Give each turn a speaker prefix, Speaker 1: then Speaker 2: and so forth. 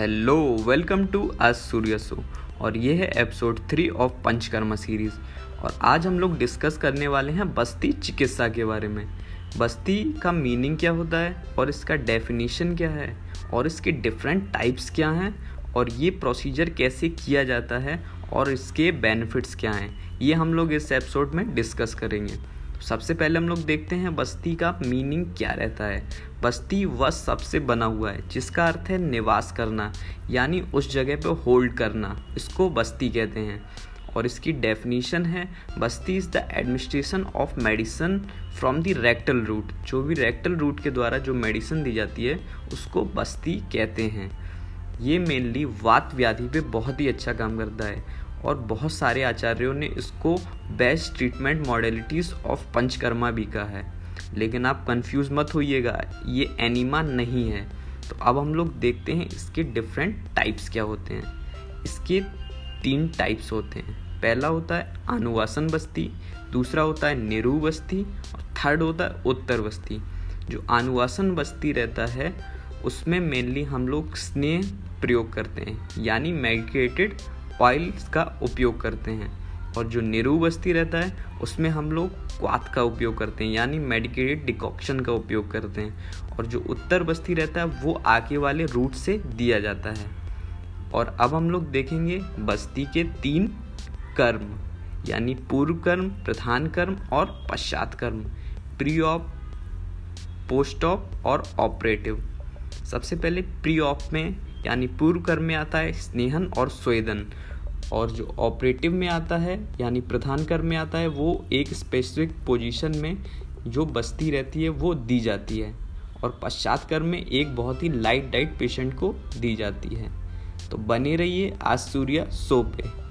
Speaker 1: Hello, welcome to आज सूर्य show. और ये है episode three of Panchakarma series. और आज हम लोग डिस्कस करने वाले हैं बस्ती चिकित्सा के बारे में। बस्ती का मीनिंग क्या होता है, और इसका डेफिनेशन क्या है, और इसके डिफरेंट टाइप्स क्या हैं, और ये प्रोसीजर कैसे किया जाता है, और इसके बेनिफिट्स क्या हैं, ये हम लोग इस एपिसोड में डिस्कस करेंगे। सबसे पहले हम लोग देखते हैं बस्ती का मीनिंग क्या रहता है। बस्ती व सबसे बना हुआ है, जिसका अर्थ है निवास करना, यानी उस जगह पे होल्ड करना, इसको बस्ती कहते हैं। और इसकी डेफिनीशन है, basti is the administration of medicine from the rectal route. जो भी रेक्टल रूट के द्वारा जो मेडिसिन दी जाती है, उसको बस्ती कहते हैं। ये मेनली वात व्याधि पे बहुत ही अच्छा काम करता है। और बहुत सारे आचार्यों ने इसको best treatment modalities of Panchakarma भी कहा है। लेकिन आप कंफ्यूज मत होइएगा, ये एनिमा नहीं है। तो अब हम लोग देखते हैं इसके डिफरेंट टाइप्स क्या होते हैं। इसके तीन टाइप्स होते हैं। पहला होता है अनुवासन बस्ती, दूसरा होता है निरू बस्ती और थर्ड होता है उत्तर बस्ती। जो अनुवासन बस्ती रहता है, उसमें मेनली हम लोग स्नेह प्रयोग करते हैं, यानी मेडिकेटेड ऑयल्स का उपयोग करते हैं। और जो निरू बस्ती रहता है, उसमें हम लोग क्वाथ का उपयोग करते हैं, यानी मेडिकेटेड डिकॉक्शन का उपयोग करते हैं। और जो उत्तर बस्ती रहता है, वो आगे वाले रूट से दिया जाता है। और अब हम लोग देखेंगे बस्ती के तीन कर्म, यानी पूर्व कर्म, प्रधान कर्म और पश्चात कर्म, प्री ऑप, पोस्ट ऑप और ऑपरेटिव। सबसे पहले प्री ऑप में यानी पूर्व कर्म में आता है स्नेहन और स्वेदन। और जो ऑपरेटिव में आता है, यानी प्रधान कर्म में आता है, वो एक स्पेसिफिक पोजीशन में जो बस्ती रहती है, वो दी जाती है। और पश्चात कर्म में एक बहुत ही लाइट डाइट पेशेंट को दी जाती है। तो बने रहिए आज सूर्य सो पे।